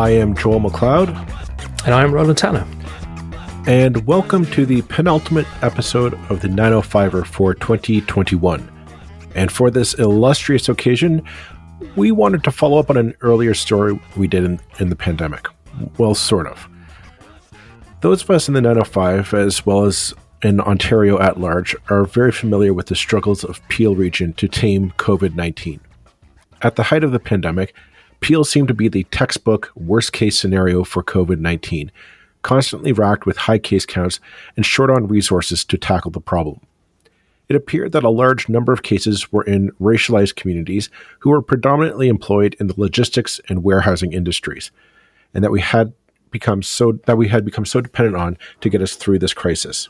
I am Joel McLeod. And I'm Roland Tanner. And welcome to the penultimate episode of the 905er for 2021. And for this illustrious occasion, we wanted to follow up on an earlier story we did in, in the pandemic. Well, sort of. Those of us in the 905, as well as in Ontario at large, are very familiar with the struggles of Peel region to tame COVID 19. At the height of the pandemic, Peel seemed to be the textbook worst case scenario for COVID 19, constantly racked with high case counts and short on resources to tackle the problem. It appeared that a large number of cases were in racialized communities who were predominantly employed in the logistics and warehousing industries, and that we had become so that we had become so dependent on to get us through this crisis.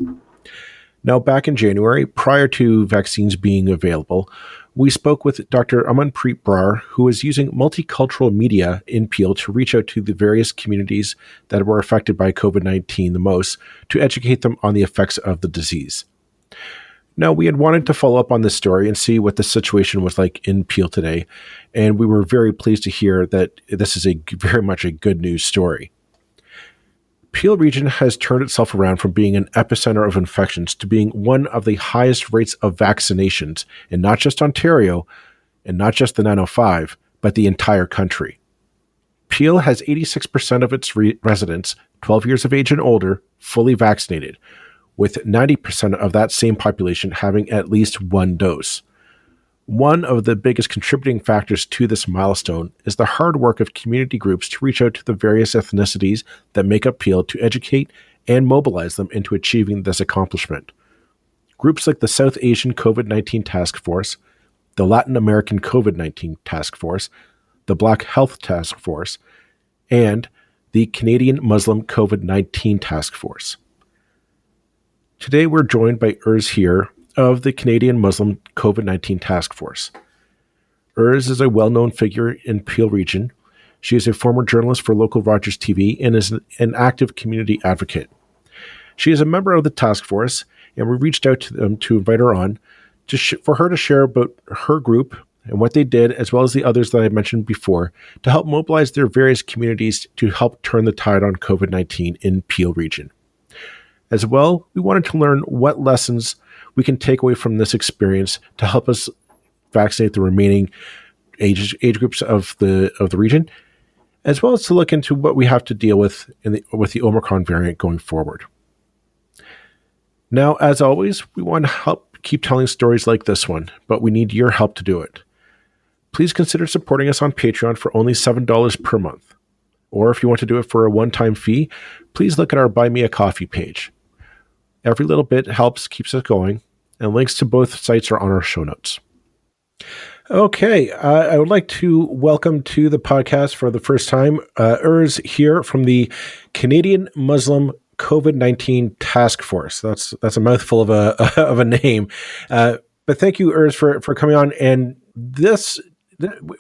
Now, back in January, prior to vaccines being available, we spoke with Dr. Amanpreet Brar, who is using multicultural media in Peel to reach out to the various communities that were affected by COVID 19 the most to educate them on the effects of the disease. Now, we had wanted to follow up on this story and see what the situation was like in Peel today, and we were very pleased to hear that this is a very much a good news story. Peel region has turned itself around from being an epicenter of infections to being one of the highest rates of vaccinations in not just Ontario and not just the 905, but the entire country. Peel has 86% of its re- residents, 12 years of age and older, fully vaccinated, with 90% of that same population having at least one dose. One of the biggest contributing factors to this milestone is the hard work of community groups to reach out to the various ethnicities that make up Peel to educate and mobilize them into achieving this accomplishment. Groups like the South Asian COVID 19 Task Force, the Latin American COVID 19 Task Force, the Black Health Task Force, and the Canadian Muslim COVID 19 Task Force. Today we're joined by Urz Heer of the Canadian Muslim COVID 19 Task Force. Urz is a well known figure in Peel region. She is a former journalist for local Rogers TV and is an active community advocate. She is a member of the task force, and we reached out to them to invite her on to sh- for her to share about her group and what they did, as well as the others that I mentioned before, to help mobilize their various communities to help turn the tide on COVID 19 in Peel region. As well, we wanted to learn what lessons we can take away from this experience to help us vaccinate the remaining age age groups of the of the region, as well as to look into what we have to deal with in the with the Omicron variant going forward. Now, as always, we want to help keep telling stories like this one, but we need your help to do it. Please consider supporting us on Patreon for only $7 per month. Or if you want to do it for a one time fee, please look at our Buy Me a Coffee page. Every little bit helps, keeps us going, and links to both sites are on our show notes. Okay, uh, I would like to welcome to the podcast for the first time uh, Urz Heer from the Canadian Muslim COVID nineteen Task Force. That's that's a mouthful of a of a name, uh, but thank you, Urz, for for coming on. And this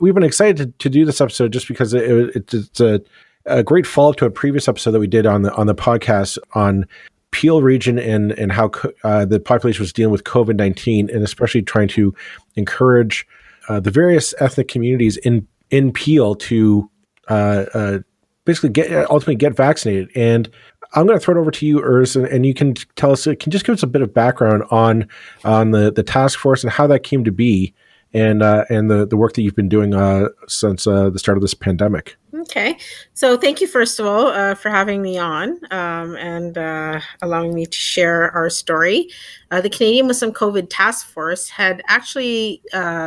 we've been excited to, to do this episode just because it, it, it's a, a great follow up to a previous episode that we did on the on the podcast on Peel region and and how uh, the population was dealing with COVID nineteen, and especially trying to encourage uh, the various ethnic communities in in Peel to uh, uh basically get ultimately get vaccinated. And I'm going to throw it over to you, Urz, and, and, you can tell us, can just give us a bit of background on on the the task force and how that came to be, and uh, and the the work that you've been doing uh, since the start of this pandemic. Okay, so thank you first of all uh, for having me on um, and uh, allowing me to share our story. Uh, the Canadian Muslim COVID Task Force had actually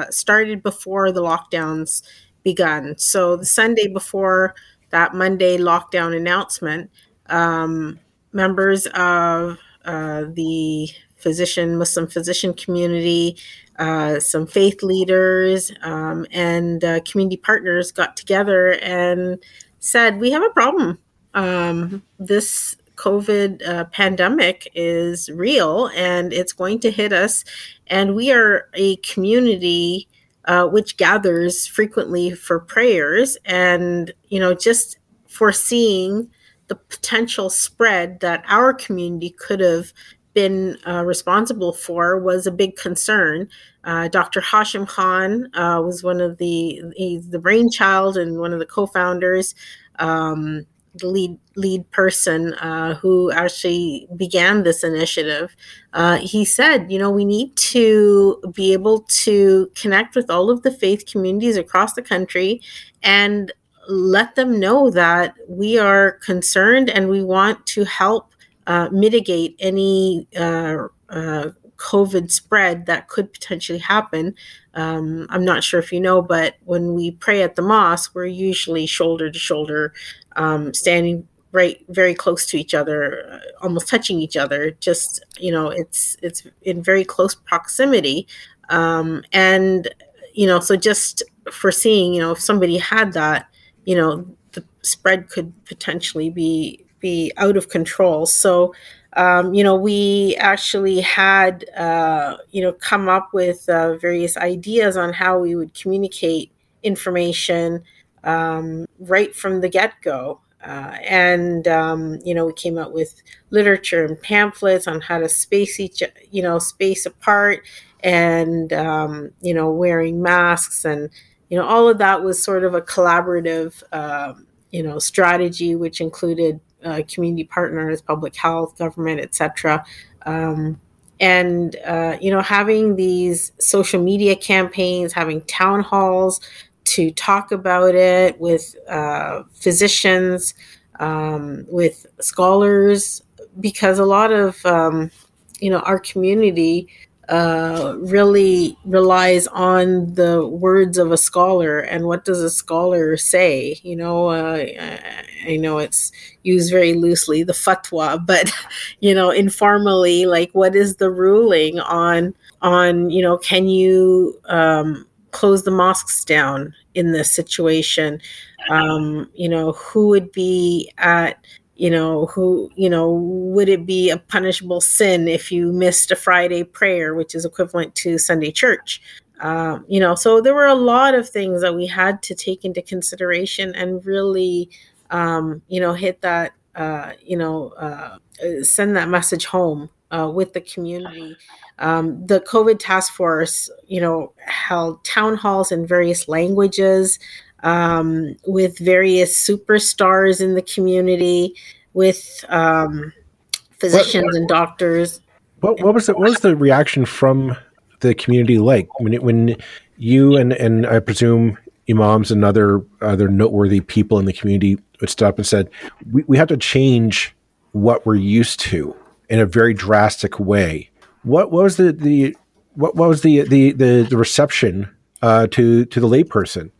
started before the lockdowns begun. So the Sunday before that Monday lockdown announcement, um, members of the physician Muslim physician community uh, some faith leaders um, and uh, community partners got together and said, We have a problem. Um, this COVID uh, pandemic is real and it's going to hit us. And we are a community uh, which gathers frequently for prayers and, you know, just foreseeing the potential spread that our community could have been uh, responsible for was a big concern. Uh, Dr. Hashim Khan uh, was one of the he's the brainchild and one of the co-founders um, the lead lead person uh, who actually began this initiative, uh, he said, you know, we need to be able to connect with all of the faith communities across the country and let them know that we are concerned and we want to help uh, mitigate any uh, uh, COVID spread that could potentially happen. Um, I'm not sure if you know, but when we pray at the mosque, we're usually shoulder to shoulder, um, standing right very close to each other, uh, almost touching each other. Just you know, it's it's in very close proximity, um, and you know, so just foreseeing, you know, if somebody had that, you know, the spread could potentially be be out of control. So um, you know, we actually had, uh, you know, come up with uh, various ideas on how we would communicate information um, right from the get go. Uh, and um, you know, we came up with literature and pamphlets on how to space each, you know, space apart, and um, you know, wearing masks, and you know, all of that was sort of a collaborative, um, you know, strategy, which included uh, community partners, public health, government, etc. Um, and uh, you know, having these social media campaigns, having town halls to talk about it with uh, physicians, um, with scholars, because a lot of um, you know our community uh, really relies on the words of a scholar and what does a scholar say you know uh, i know it's used very loosely the fatwa but you know informally like what is the ruling on on you know can you um, close the mosques down in this situation? Um, you know who would be at you know who you know would it be a punishable sin if you missed a friday prayer which is equivalent to sunday church? Um, you know so there were a lot of things that we had to take into consideration and really um, you know hit that uh, you know uh, send that message home uh, with the community. Um, the covid task force you know held town halls in various languages um, with various superstars in the community, with um, physicians what, and doctors. What, what was the, what was the reaction from the community like when it, when you and and I presume imams and other other noteworthy people in the community would stop and said we, we have to change what we're used to in a very drastic way. What, what was the the what, what was the the the, the reception uh, to to the layperson?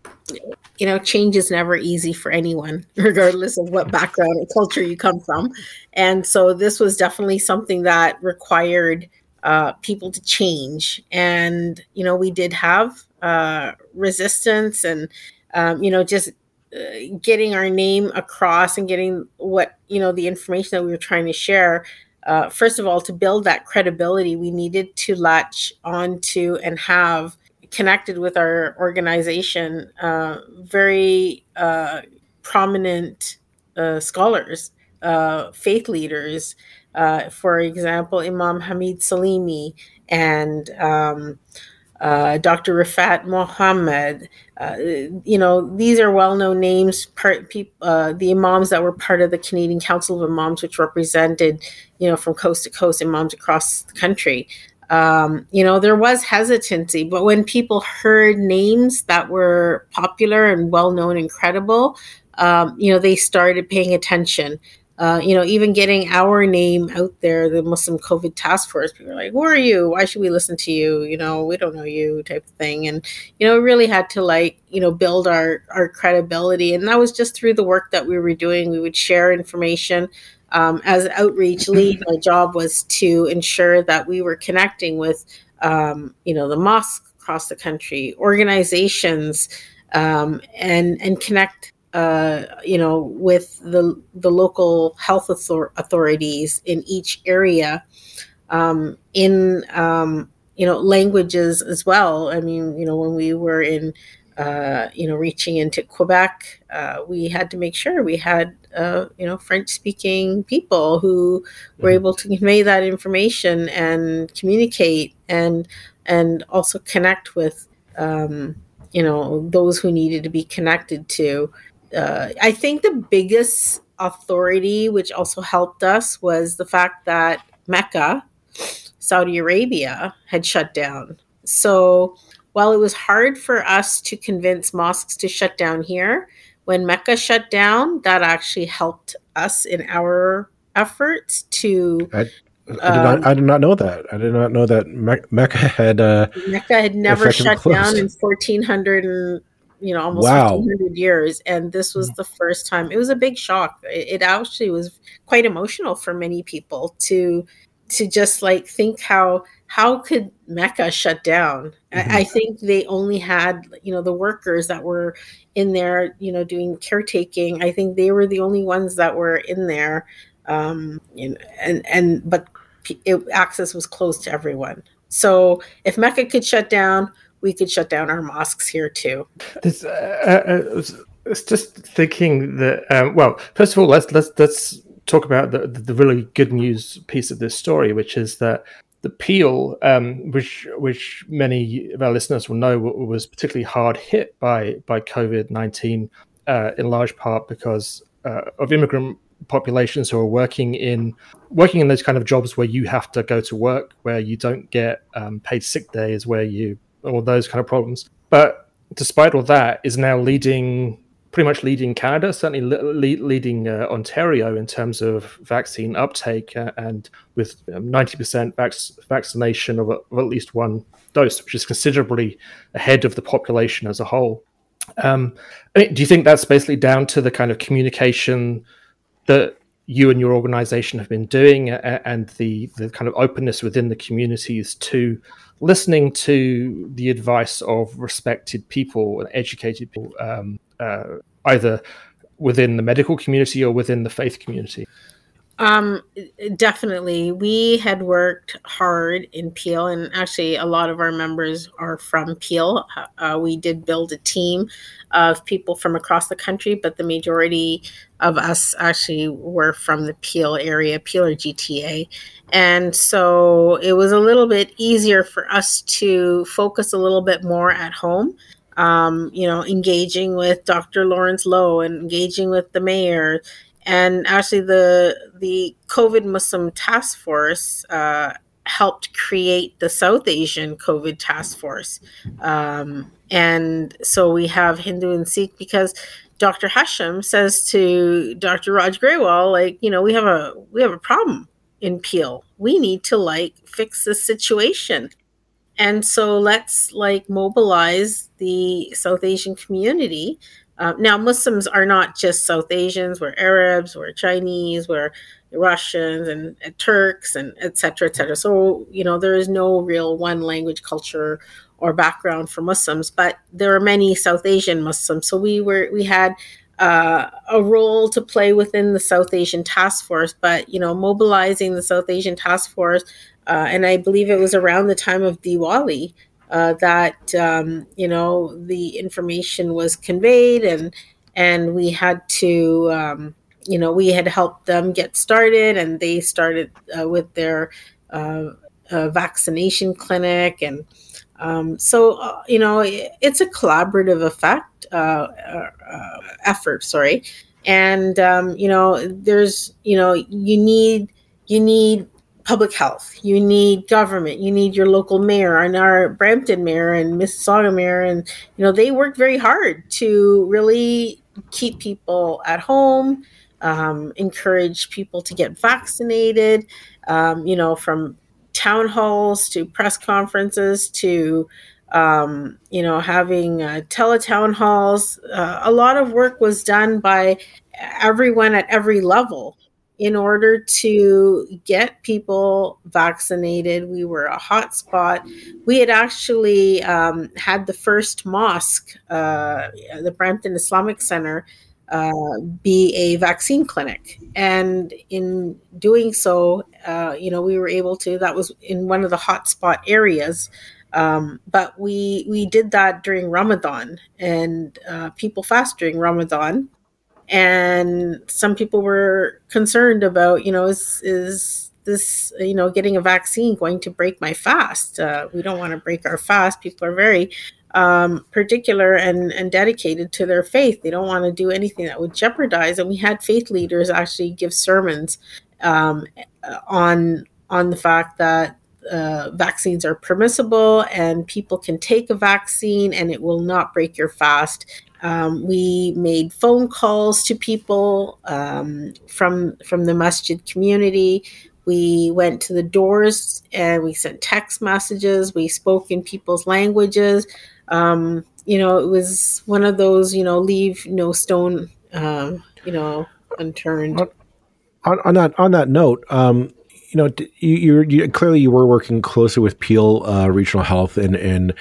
You know, change is never easy for anyone, regardless of what background and culture you come from. And so this was definitely something that required uh, people to change. And, you know, we did have uh, resistance and, um, you know, just uh, getting our name across and getting what, you know, the information that we were trying to share. Uh, first of all, to build that credibility, we needed to latch onto and have connected with our organization uh, very uh, prominent uh, scholars, uh, faith leaders. Uh, for example, Imam Hamid Salimi and um, uh, Dr. Rafat Mohammed. you know, these are well-known names. Part people, the imams that were part of the Canadian Council of Imams, which represented, you know, from coast to coast imams across the country um, you know, there was hesitancy, but when people heard names that were popular and well known and credible, um, you know, they started paying attention. Uh, you know, even getting our name out there, the Muslim COVID task force, people are like, who are you? Why should we listen to you? You know, we don't know you type of thing. And, you know, we really had to like, you know, build our, our credibility. And that was just through the work that we were doing. We would share information um, as outreach lead, my job was to ensure that we were connecting with, um, you know, the mosques across the country, organizations, um, and and connect, uh, you know, with the the local health author- authorities in each area, um, in um, you know languages as well. I mean, you know, when we were in uh, you know, reaching into Quebec, uh, we had to make sure we had, uh, you know, French speaking people who were mm-hmm. able to convey that information and communicate and and also connect with, um, you know, those who needed to be connected to. uh, I think the biggest authority, which also helped us, was the fact that Mecca, Saudi Arabia, had shut down. So while it was hard for us to convince mosques to shut down here, when Mecca shut down, that actually helped us in our efforts to. I, I did, not, um, I did not know that. I did not know that Me- Mecca had. Uh, Mecca had never shut closed. down in 1400 and you know almost wow. 1500 years and this was mm. the first time it was a big shock it, it actually was quite emotional for many people to to just like think how how could mecca shut down mm-hmm. I, I, think they only had you know the workers that were in there you know doing caretaking i think they were the only ones that were in there um you know, and and but it, access was closed to everyone so if mecca could shut down we could shut down our mosques here too. This, uh, uh, it's just thinking that. Um, well, first of all, let's let's let's talk about the the really good news piece of this story, which is that the Peel, um, which which many of our listeners will know, was particularly hard hit by by COVID nineteen, uh, in large part because uh, of immigrant populations who are working in working in those kind of jobs where you have to go to work, where you don't get um, paid sick days, where you all those kind of problems. But despite all that, is now leading pretty much leading Canada, certainly le- leading uh, Ontario in terms of vaccine uptake, uh, and with um, ninety percent vac- vaccination of, a, of, at least one dose, which is considerably ahead of the population as a whole. Um, I mean, do you think that's basically down to the kind of communication that you and your organization have been doing, and the the kind of openness within the communities to listening to the advice of respected people and educated people, um, uh, either within the medical community or within the faith community? Um, definitely. We had worked hard in Peel, and actually, a lot of our members are from Peel. Uh, we did build a team of people from across the country, but the majority of us actually were from the Peel area, Peel or GTA. And so it was a little bit easier for us to focus a little bit more at home. Um, you know, engaging with Dr. Lawrence Loh and engaging with the mayor and actually the the COVID Muslim Task Force uh, helped create the South Asian COVID Task Force, um, and so we have Hindu and Sikh because Dr. Hashim says to Dr. Raj Grewal, like, you know, we have a we have a problem in Peel. We need to like fix this situation. And so let's like mobilize the South Asian community uh, now, Muslims are not just South Asians. We're Arabs, we're Chinese, we're Russians and, and Turks, and etc. etc. So you know there is no real one language, culture, or background for Muslims, but there are many South Asian Muslims. So we were we had uh, a role to play within the South Asian Task Force, but you know mobilizing the South Asian Task Force, uh, and I believe it was around the time of Diwali uh, that um, you know the information was conveyed and and we had to um, you know we had helped them get started and they started uh, with their uh, uh vaccination clinic and um, so uh, you know it's a collaborative effect uh, effort sorry. And um, you know there's you know you need you need public health. You need government. You need your local mayor and our Brampton mayor and Mississauga mayor, and you know they work very hard to really keep people at home, um, encourage people to get vaccinated. Um, you know, from town halls to press conferences to um, you know having uh, teletown halls. Uh, a lot of work was done by everyone at every level in order to get people vaccinated. We were a hotspot. We had actually um, had the first mosque, uh, the Brampton Islamic Center, uh, be a vaccine clinic. And in doing so, uh, you know, we were able to, that was in one of the hotspot areas. Um, but we we did that during Ramadan, and uh, people fast during Ramadan and some people were concerned about you know is is this you know getting a vaccine going to break my fast? Uh, we don't want to break our fast. People are very um, particular and, and dedicated to their faith. They don't want to do anything that would jeopardize. And we had faith leaders actually give sermons um, on on the fact that uh, vaccines are permissible and people can take a vaccine and it will not break your fast um, we made phone calls to people um, from from the masjid community. We went to the doors and we sent text messages. We spoke in people's languages. Um, you know, it was one of those. You know, leave no stone. Uh, you know, unturned. On, on, that on that note, um, you know, you, you, clearly you were working closely with Peel uh, Regional Health and and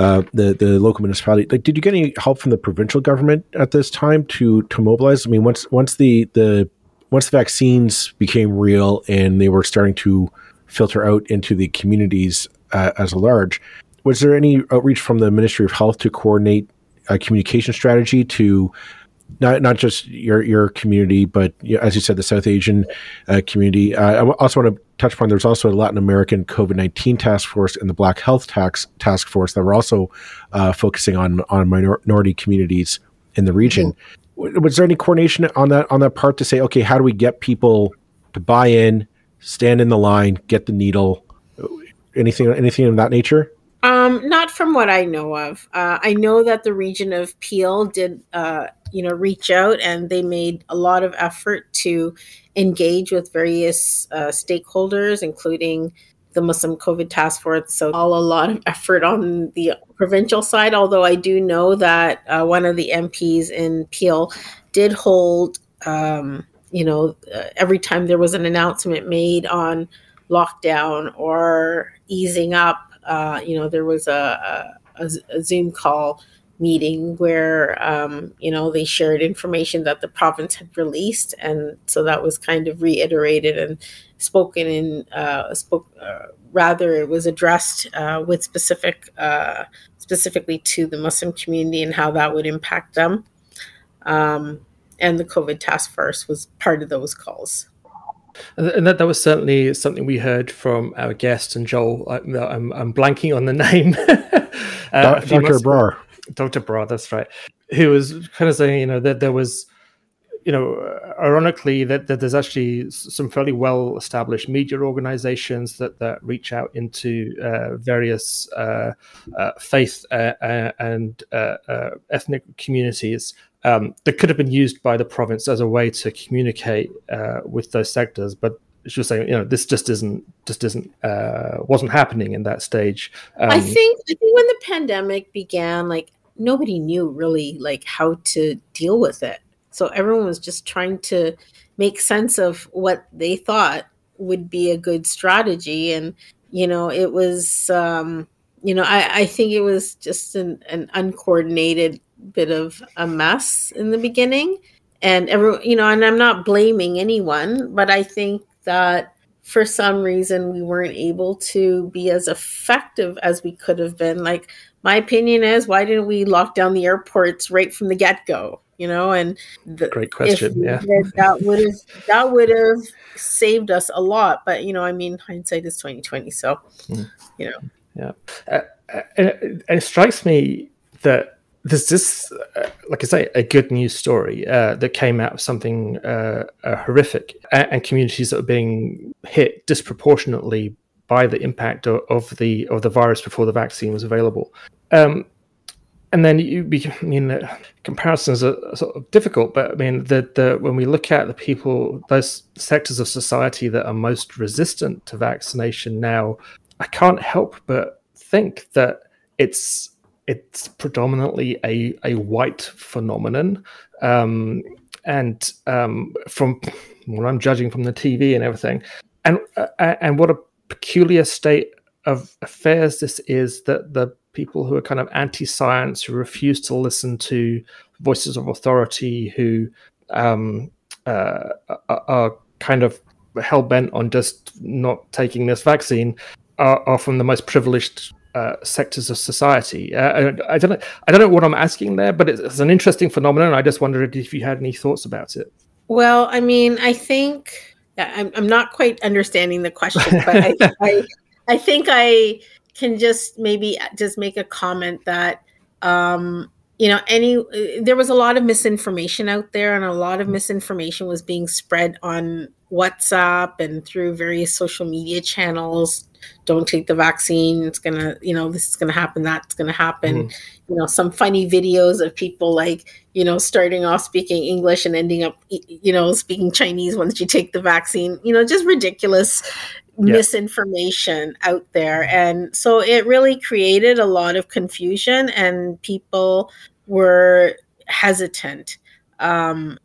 uh, the the local municipality. Like, did you get any help from the provincial government at this time to to mobilize? I mean, once once the the once the vaccines became real and they were starting to filter out into the communities uh, as a large, was there any outreach from the Ministry of Health to coordinate a communication strategy to not not just your your community, but you know, as you said, the South Asian uh, community. Uh, I also want to touch upon. There's also a Latin American COVID nineteen task force and the Black Health tax task force that were also uh, focusing on on minority communities in the region. Mm-hmm. Was there any coordination on that on that part to say, okay, how do we get people to buy in, stand in the line, get the needle, anything anything of that nature? Um, not from what I know of. Uh, I know that the region of Peel did, uh, you know, reach out and they made a lot of effort to engage with various uh, stakeholders, including the Muslim COVID task force. So, all a lot of effort on the provincial side. Although I do know that uh, one of the MPs in Peel did hold, um, you know, uh, every time there was an announcement made on lockdown or easing up uh, you know, there was a, a, a Zoom call meeting where um, you know they shared information that the province had released, and so that was kind of reiterated and spoken in uh, spoke. Uh, rather, it was addressed uh, with specific uh, specifically to the Muslim community and how that would impact them. Um, and the COVID task force was part of those calls. And that, that was certainly something we heard from our guest and Joel. I, am I'm blanking on the name. uh, Dr. Brar. Dr. Brar, that's right. Who was kind of saying, you know, that there was, you know, ironically, that, that there's actually some fairly well established media organizations that, that reach out into uh, various uh, uh faith uh, uh, and ethnic communities um, that could have been used by the province as a way to communicate uh, with those sectors, but she was saying, you know, this just isn't just isn't uh, wasn't happening in that stage. Um, I think I think when the pandemic began, like nobody knew really like how to deal with it, so everyone was just trying to make sense of what they thought would be a good strategy, and you know, it was. Um, you know, I, I think it was just an, an uncoordinated bit of a mess in the beginning. And every you know and i'm not blaming anyone but i think that for some reason we weren't able to be as effective as we could have been. Like my opinion is why didn't we lock down the airports right from the get-go you know? And the, great question yeah. that would have that would have saved us a lot but you know i mean hindsight is 2020 so mm. you know. Yeah. Uh, uh, it, it strikes me that there's this, uh, like I say, a good news story uh, that came out of something uh, uh horrific, and, and, communities that are being hit disproportionately by the impact of, of, the of the virus before the vaccine was available. Um, and then you, I mean, comparisons are sort of difficult, but I mean, the, the when we look at the people, those sectors of society that are most resistant to vaccination now, I can't help but think that it's it's predominantly a, a white phenomenon. Um, and um, from what I'm judging from the TV and everything, and uh, and what a peculiar state of affairs this is that the people who are kind of anti-science, who refuse to listen to voices of authority, who um, uh, are kind of hell bent on just not taking this vaccine, are, are from the most privileged uh, sectors of society. Uh, I, I, don't know. I don't know what I'm asking there, but it's, it's, an interesting phenomenon. I just wondered if you had any thoughts about it. Well, I mean, I think I'm, I'm not quite understanding the question, but I, I, I think I can just maybe just make a comment that um, you know any there was a lot of misinformation out there and a lot of misinformation was being spread on whatsapp and through various social media channels don't take the vaccine it's gonna you know this is gonna happen that's gonna happen. Mm. you know some funny videos of people like you know starting off speaking english and ending up you know speaking chinese once you take the vaccine. You know just ridiculous yeah. misinformation out there. And so it really created a lot of confusion and people were hesitant. Um,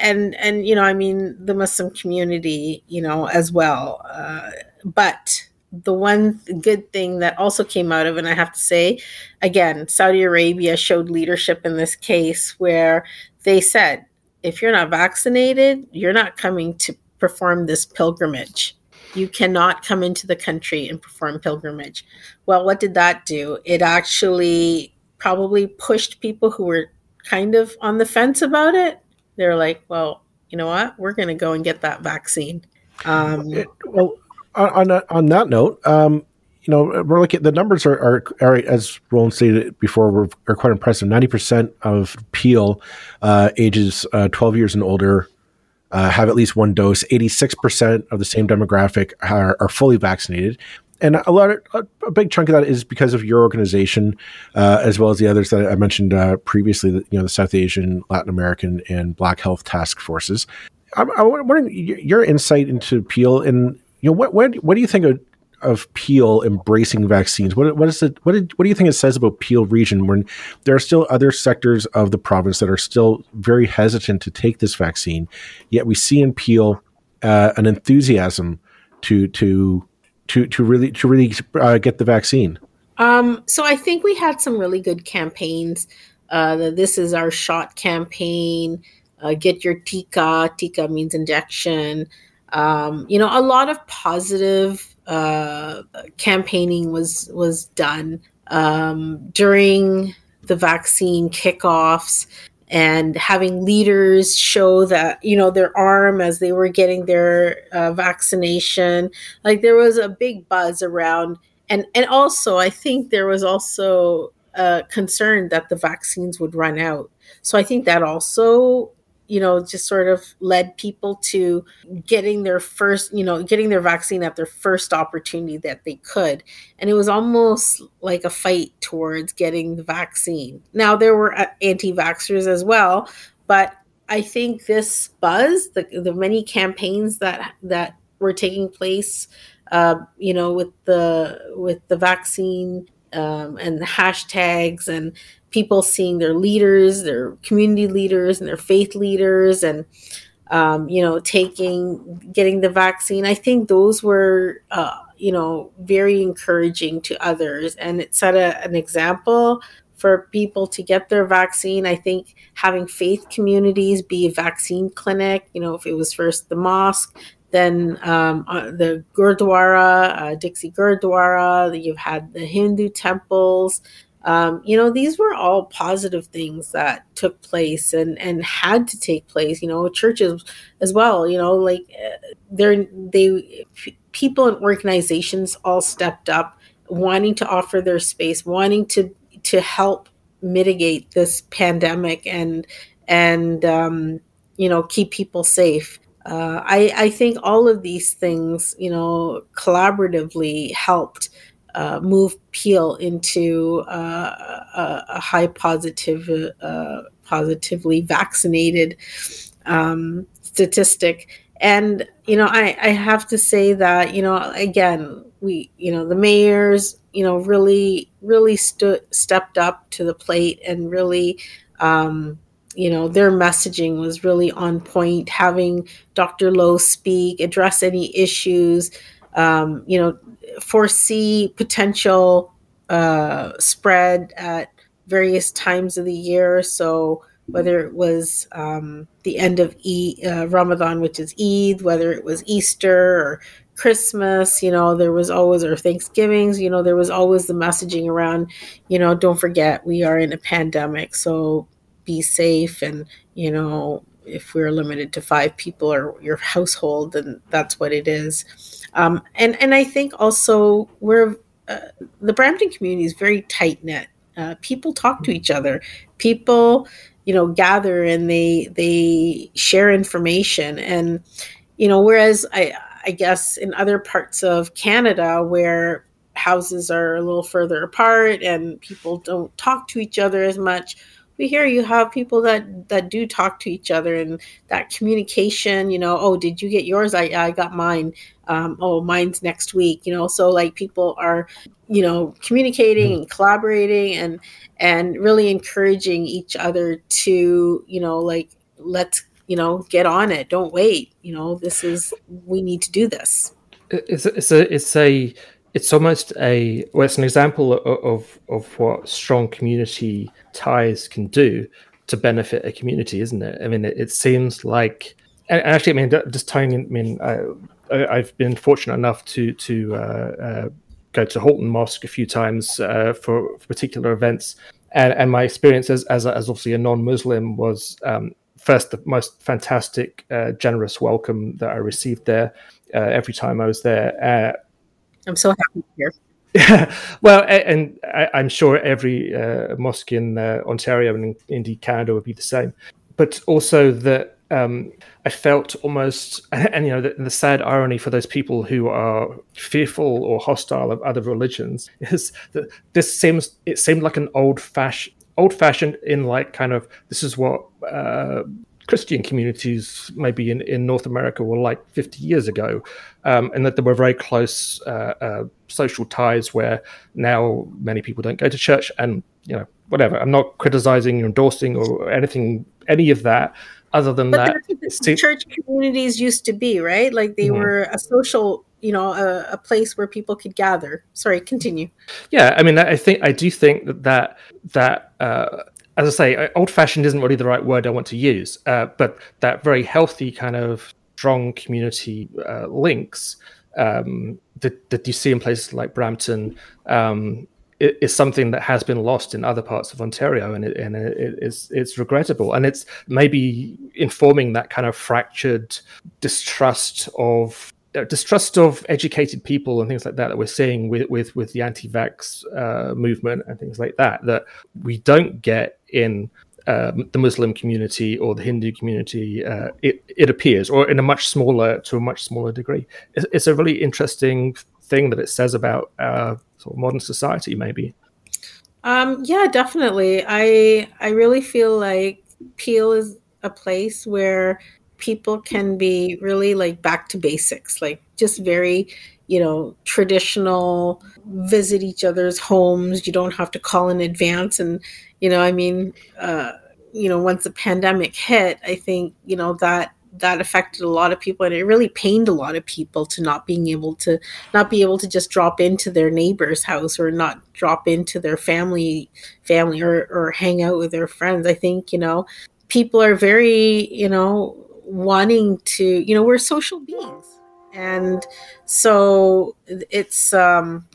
and and you know i mean the muslim community you know as well. Uh, but the one good thing that also came out of and i have to say again saudi arabia showed leadership in this case where they said if you're not vaccinated you're not coming to perform this pilgrimage you cannot come into the country and perform pilgrimage well what did that do it actually probably pushed people who were kind of on the fence about it. They're like, well, you know what? We're going to go and get that vaccine. Um, it, well, on, on, that note, um, you know, we're looking the numbers are, are, are as Roland stated before, were, are quite impressive. 90% of Peel uh, ages uh, 12 years and older uh, have at least one dose. 86% of the same demographic are, are fully vaccinated and a lot of, a big chunk of that is because of your organization, uh, as well as the others that I mentioned uh, previously. You know, the South Asian, Latin American, and Black Health Task Forces. I'm, I'm wondering your insight into Peel, and you know, what what, what do you think of, of Peel embracing vaccines? What what is it? What did, what do you think it says about Peel region when there are still other sectors of the province that are still very hesitant to take this vaccine, yet we see in Peel uh, an enthusiasm to to to to really to really uh, get the vaccine? Um, so I think we had some really good campaigns. Uh, the "This is our shot" campaign. Uh, get your tika. Tika means injection. Um, you know, a lot of positive uh, campaigning was was done um, during the vaccine kickoffs and having leaders show that you know their arm as they were getting their uh, vaccination. Like there was a big buzz around. And and also i think there was also a concern that the vaccines would run out. So i think that also you know, just sort of led people to getting their first, you know, getting their vaccine at their first opportunity that they could. And it was almost like a fight towards getting the vaccine. Now, there were uh, anti vaxxers as well, but I think this buzz, the, the many campaigns that, that were taking place, uh, you know, with the, with the vaccine um, and the hashtags and people seeing their leaders, their community leaders, and their faith leaders, and um, you know, taking getting the vaccine. I think those were uh, you know very encouraging to others, and it set a, an example for people to get their vaccine. I think having faith communities be a vaccine clinic, you know, if it was first the mosque, then um, uh, the Gurdwara, uh, Dixie Gurdwara, you've had the Hindu temples, um, you know these were all positive things that took place and and had to take place you know churches as well you know like uh, they're they people and organizations all stepped up wanting to offer their space wanting to to help mitigate this pandemic and and um, you know keep people safe. Uh, I, I think all of these things, you know, collaboratively helped uh, move Peel into uh, a, a, high positive, uh, positively vaccinated um, statistic. And you know, I, I have to say that you know, again, we you know the mayors you know really really stood stepped up to the plate and really um, you know their messaging was really on point having dr Loh speak address any issues um, you know foresee potential uh, spread at various times of the year. So whether it was um, the end of e- uh, Ramadan, which is Eid, whether it was Easter or Christmas, you know, there was always, or Thanksgivings, you know, there was always the messaging around, you know, don't forget we are in a pandemic. So be safe and, you know, if we're limited to five people or your household, then that's what it is. Um, and and I think also we're uh, the Brampton community is very tight knit. Uh, people talk to each other. People, you know, gather and they they share information. And you know, whereas I I guess in other parts of Canada where houses are a little further apart and people don't talk to each other as much we hear you have people that that do talk to each other and that communication you know oh did you get yours? I i got mine. Um, oh mine's next week you know? So like people are you know communicating and collaborating and and really encouraging each other to you know like let's you know get on it. Don't wait. You know this is we need to do this. It's, it's a it's a it's almost a well, it's an example of, of, of what strong community ties can do to benefit a community, isn't it? I mean, it, it seems like, and actually, I mean, just tying in, I mean, I, have been fortunate enough to to uh, uh, go to Halton Mosque a few times uh, for, for, particular events, and, and my experience as as, as obviously a non-Muslim was um, first the most fantastic, uh, generous welcome that I received there uh, every time I was there uh, I'm so happy hear. Yeah, well, and I'm sure every uh, mosque in uh, Ontario and indeed Canada would be the same. But also that um, I felt almost, and, and you know, the, the, sad irony for those people who are fearful or hostile of other religions is that this seems it seemed like an old fashioned, old fashioned in like kind of this is what uh, Christian communities, maybe in, in North America, were like 50 years ago, um, and that there were very close uh, uh, social ties where now many people don't go to church, and you know whatever. I'm not criticizing or endorsing or anything, any of that. Other than but that, church communities used to be right, like they mm-hmm. were a social you know a, a, place where people could gather sorry continue yeah i mean i think i do think that that that uh, as I say, old fashioned isn't really the right word I want to use, uh, but that very healthy kind of strong community uh, links um, that, that you see in places like Brampton um, is something that has been lost in other parts of Ontario, and, it, and it, it's it's regrettable, and it's maybe informing that kind of fractured distrust of distrust of educated people and things like that that we're seeing with with, with the anti-vax uh, movement and things like that that we don't get in um, the Muslim community or the Hindu community. Uh, it it appears, or in a much smaller to a much smaller degree. It's, it's a really interesting thing that it says about sort of modern society, maybe. Um, yeah, definitely. I I really feel like Peel is a place where people can be really like back to basics, like just very, you know, traditional, visit each other's homes. You don't have to call in advance. And, you know, I mean, uh, you know, once the pandemic hit, I think, you know, that that affected a lot of people and it really pained a lot of people to not being able to not be able to just drop into their neighbor's house or not drop into their family family or, or hang out with their friends i think you know people are very you know wanting to you know we're social beings. And so it's um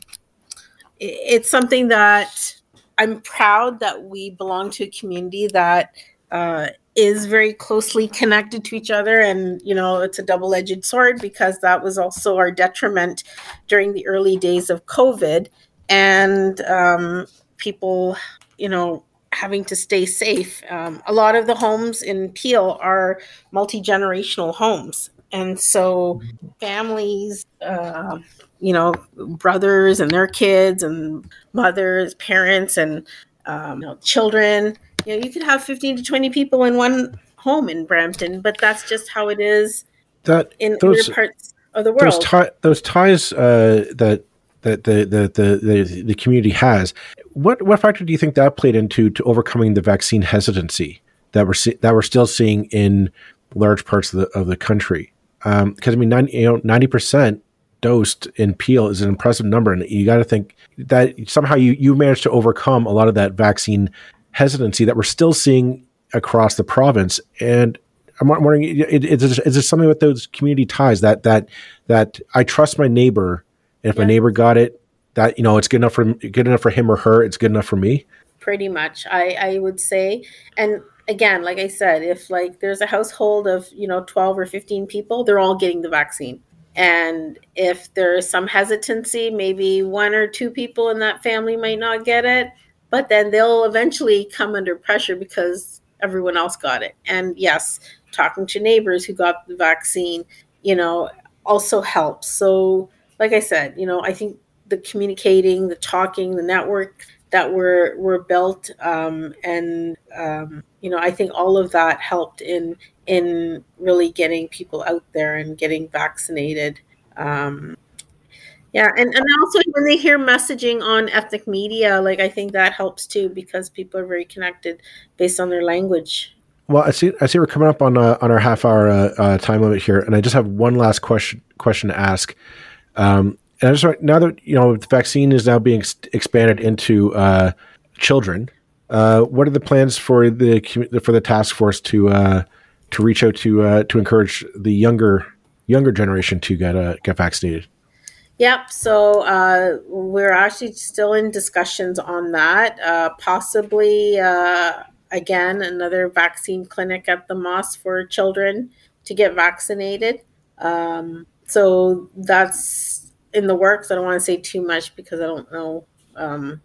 it's something that i'm proud that we belong to a community that uh, is very closely connected to each other. And you know it's a double-edged sword because that was also our detriment during the early days of covid. And um, people you know having to stay safe. Um, a lot of the homes in Peel are multi generational homes. And so families, uh, you know, brothers and their kids, and mothers, parents, and um, you know, children. You know, you could have 15 to 20 people in one home in Brampton, but that's just how it is that in those, other parts of the world. Those, tie, those ties uh, that that the, the the, the the community has what what factor do you think that played into to overcoming the vaccine hesitancy that we're see, that we're still seeing in large parts of the of the country? Because um, I mean, 90, you know, 90% dosed in Peel is an impressive number, and you got to think that somehow you you managed to overcome a lot of that vaccine hesitancy that we're still seeing across the province. And I'm wondering, is, is there something with those community ties that that that I trust my neighbor, and if yeah. my neighbor got it, that you know it's good enough for good enough for him or her it's good enough for me pretty much i i would say and again, like I said, if like there's a household of, you know, 12 or 15 people, they're all getting the vaccine. And if there's some hesitancy, maybe one or two people in that family might not get it, but then they'll eventually come under pressure because everyone else got it. And yes, talking to neighbors who got the vaccine, you know, also helps. So, like I said, you know, I think the communicating, the talking, the network that were were built, um, and um, you know, I think all of that helped in in really getting people out there and getting vaccinated. Um, yeah, and, and also when they hear messaging on ethnic media, like I think that helps too because people are very connected based on their language. Well, I see. I see we're coming up on uh, on our half hour uh, uh, time limit here, and I just have one last question question to ask. Um, and I just now that you know the vaccine is now being ex- expanded into uh, children, uh, what are the plans for the for the task force to uh, to reach out to uh, to encourage the younger younger generation to get uh, get vaccinated? Yep. So uh, we're actually still in discussions on that. possibly again another vaccine clinic at the mosque for children to get vaccinated. Um, so that's in the works. I don't want to say too much because I don't know um,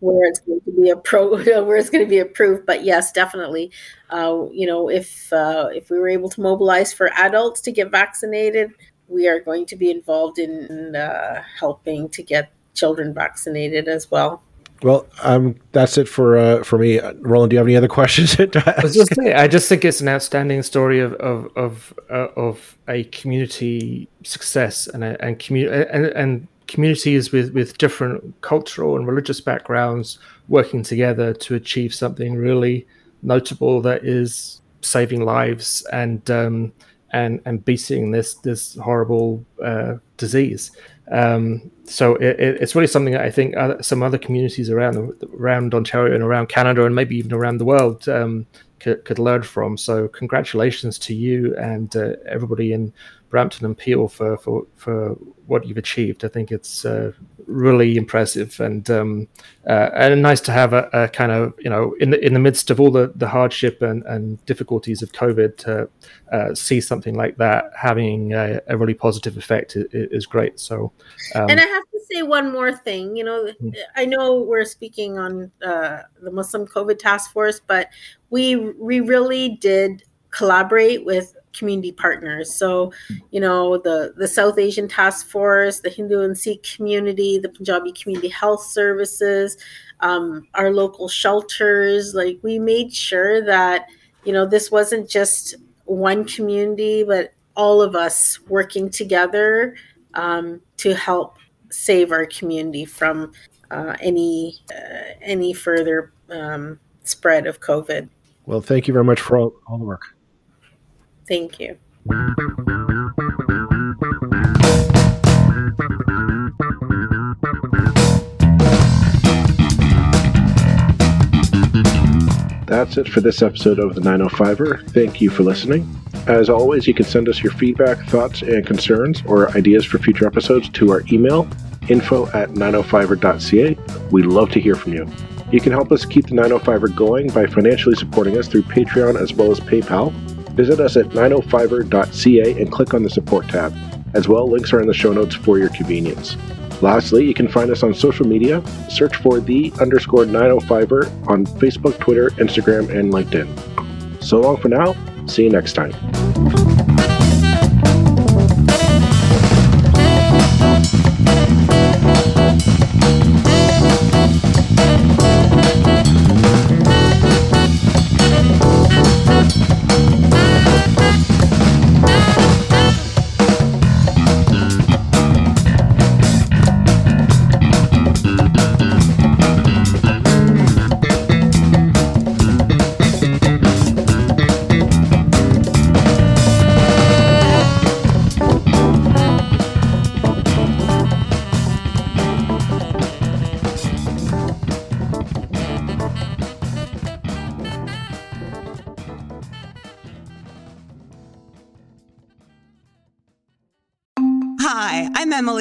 where it's going to be approved. where it's going to be approved. But yes, definitely. Uh, you know, if uh, if we were able to mobilize for adults to get vaccinated, we are going to be involved in uh, helping to get children vaccinated as well. Well, um, that's it for uh, for me. Roland, do you have any other questions? I, was just say, I just think it's an outstanding story of of of, uh, of a community success and a, and community and, and communities with with different cultural and religious backgrounds working together to achieve something really notable that is saving lives and um, and and beating this this horrible uh, disease. Um, so it, it's really something that I think other, some other communities around around Ontario and around Canada and maybe even around the world um, could, could, learn from. So congratulations to you and uh, everybody in Brampton and Peel for, for for what you've achieved. I think it's uh, really impressive and um, uh, and nice to have a, a, kind of you know in the in the midst of all the, the hardship and, and difficulties of COVID to uh, see something like that having a, a really positive effect is, is great. So um, and I have to say one more thing. You know, mm-hmm. I know we're speaking on uh, the Muslim COVID task force, but we we really did collaborate with community partners. So, you know, the the South Asian Task Force, the Hindu and Sikh community, the Punjabi Community Health Services, um, our local shelters. Like we made sure that you know this wasn't just one community, but all of us working together um, to help save our community from uh, any uh, any further um, spread of COVID. Well, thank you very much for all, all the work. Thank you. That's it for this episode of the 905er. Thank you for listening. As always, you can send us your feedback, thoughts, and concerns or ideas for future episodes to our email info at 905er.ca. We love to hear from you. You can help us keep the 905er going by financially supporting us through Patreon as well as PayPal. Visit us at 905er.ca and click on the support tab. As well, links are in the show notes for your convenience. Lastly, you can find us on social media. Search for the underscore 905er on Facebook, Twitter, Instagram, and LinkedIn. So long for now. See you next time.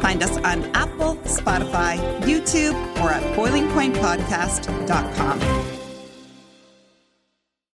Find us on Apple, Spotify, YouTube, or at boilingpointpodcast.com.